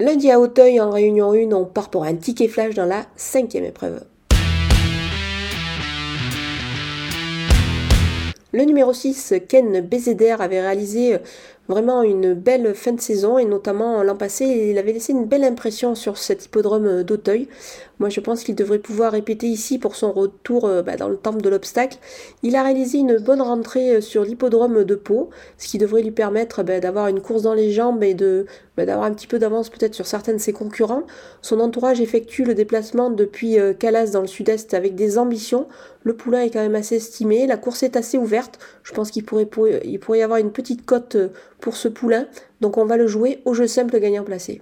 Lundi à Hauteuil, en réunion 1, on part pour un ticket flash dans la cinquième épreuve. Le numéro 6, Ken Bezeder, avait réalisé vraiment une belle fin de saison et notamment l'an passé, il avait laissé une belle impression sur cet hippodrome d'Auteuil. Moi, je pense qu'il devrait pouvoir répéter ici pour son retour euh, bah, dans le temple de l'obstacle. Il a réalisé une bonne rentrée euh, sur l'hippodrome de Pau, ce qui devrait lui permettre bah, d'avoir une course dans les jambes et bah, d'avoir un petit peu d'avance peut-être sur certains de ses concurrents. Son entourage effectue le déplacement depuis euh, Calas dans le sud-est avec des ambitions. Le poulain est quand même assez estimé, la course est assez ouverte. Je pense qu'il pourrait, pourrait y avoir une petite cote pour ce poulain. Donc on va le jouer au jeu simple gagnant placé.